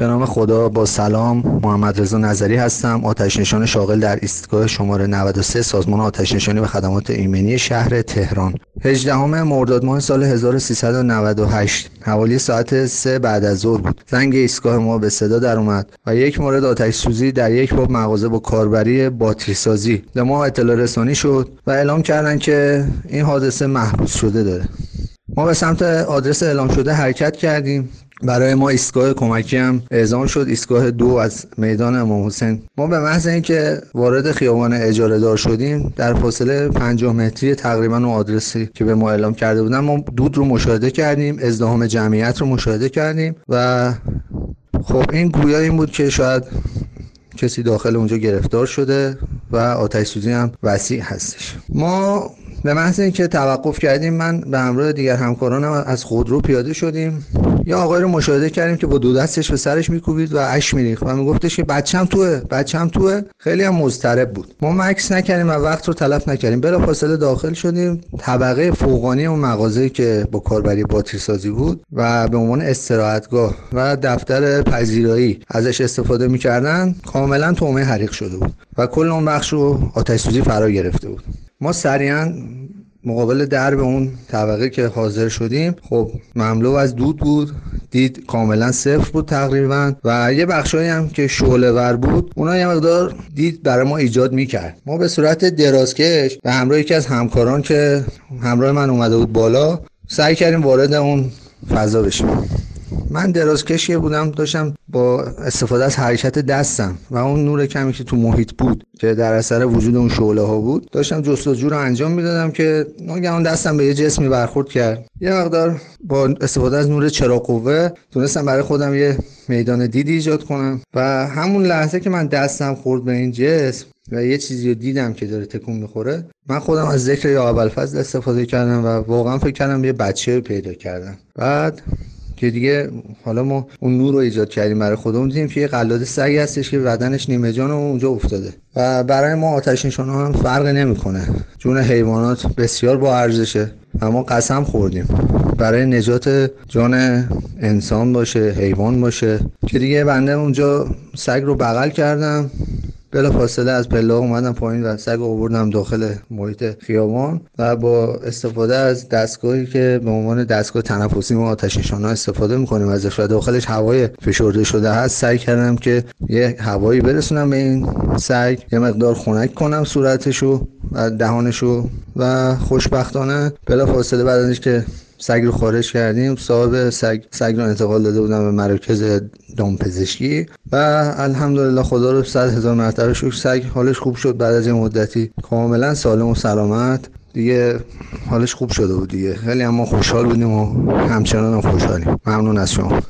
به نام خدا با سلام محمد رضا نظری هستم آتش نشان شاغل در ایستگاه شماره 93 سازمان آتش نشانی و خدمات ایمنی شهر تهران. 18 مرداد ماه سال 1398 حوالی ساعت 3 بعد از ظهر بود. زنگ ایستگاه ما به صدا در اومد و یک مورد آتش سوزی در یک باب مغازه با کاربری باتری سازی به ما اطلاع رسانی شد و اعلام کردن که این حادثه محبوس شده داره. ما به سمت آدرس اعلام شده حرکت کردیم. برای ما ایستگاه کمکی هم اعزام شد. ایستگاه دو از میدان امام حسین. ما به محض اینکه وارد خیابان اجاره دار شدیم در فاصله 50 متری تقریبا اون آدرسی که به ما اعلام کرده بودن ما دود رو مشاهده کردیم ازدهام جمعیت رو مشاهده کردیم و خب این گویا این بود که شاید کسی داخل اونجا گرفتار شده و آتش سوزی هم وسیع هستش. ما به محض اینکه توقف کردیم من به همراه دیگر همکارانم از خودرو پیاده شدیم. یا آقای رو مشاهده کردیم که با دو دستش به سرش میکوبید و اش میریخت و میگفتش که بچم توه بچم توه. خیلی هم مضطرب بود. ما مکس نکردیم و وقت رو تلف نکردیم. بلا فاصله داخل شدیم. طبقه فوقانی اون مغازه که با کاربری باتری سازی بود و به عنوان استراحتگاه و دفتر پذیرایی ازش استفاده می‌کردن کاملا تومه حریق شده بود و کل اون بخش رو آتش سوزی فرا گرفته بود. ما سریعا مقابل درب اون طبقه که حاضر شدیم خب مملو از دود بود دید کاملا صفر بود تقریبا و یه بخشایی هم که شعله ور بود اونا یه مقدار دید برای ما ایجاد می‌کرد. ما به صورت درازکش به همراه یکی از همکاران که همراه من اومده بود بالا سعی کردیم وارد اون فضا بشیم. من دراز کشیه بودم داشتم با استفاده از حرکت دستم و اون نور کمی که تو محیط بود که در اثر وجود اون شعله ها بود داشتم جستجو رو انجام می‌دادم که ناگهان دستم به یه جسمی برخورد کرد. یه مقدار با استفاده از نور چراغ قوه تونستم برای خودم یه میدان دیدی ایجاد کنم و همون لحظه که من دستم خورد به این جسم و یه چیزی رو دیدم که داره تکون می‌خوره من خودم از ذکر یا اول فضل استفاده کردم و واقعا فکر کردم یه بچه پیدا کردم. بعد که دیگه حالا ما اون نور رو ایجاد کردیم برای خودمون دیدیم که یه قلاده سگی هستش که بدنش نیمه جان اونجا افتاده. و برای ما آتش نشان هم فرق نمی‌کنه. جون حیوانات بسیار با ارزشه و ما قسم خوردیم. برای نجات جان انسان باشه حیوان باشه. که دیگه بنده اونجا سگ رو بغل کردم. بلا فاصله از پله اومدم پایین و سگ آوردم داخل محیط خیابان و با استفاده از دستگاهی که به عنوان دستگاه تنفسی ما آتش نشانا استفاده می‌کنیم ازش و داخلش هوای فشرده شده هست سعی کردم که یه هوایی برسونم به این سگ یه مقدار خنک کنم صورتشو و دهانشو و خوشبختانه بلا فاصله بعد که سگ رو خارج کردیم صاحب سگ سگ رو انتقال داده بودم به مراکز دامپزشکی و الحمدلله خدا رو صد هزار مرتبه شکر سگ حالش خوب شد بعد از این مدتی. کاملا سالم و سلامت. دیگه حالش خوب شده بود دیگه. خیلی اما خوشحال بودیم و همچنان خوشحالیم. ممنون از شما.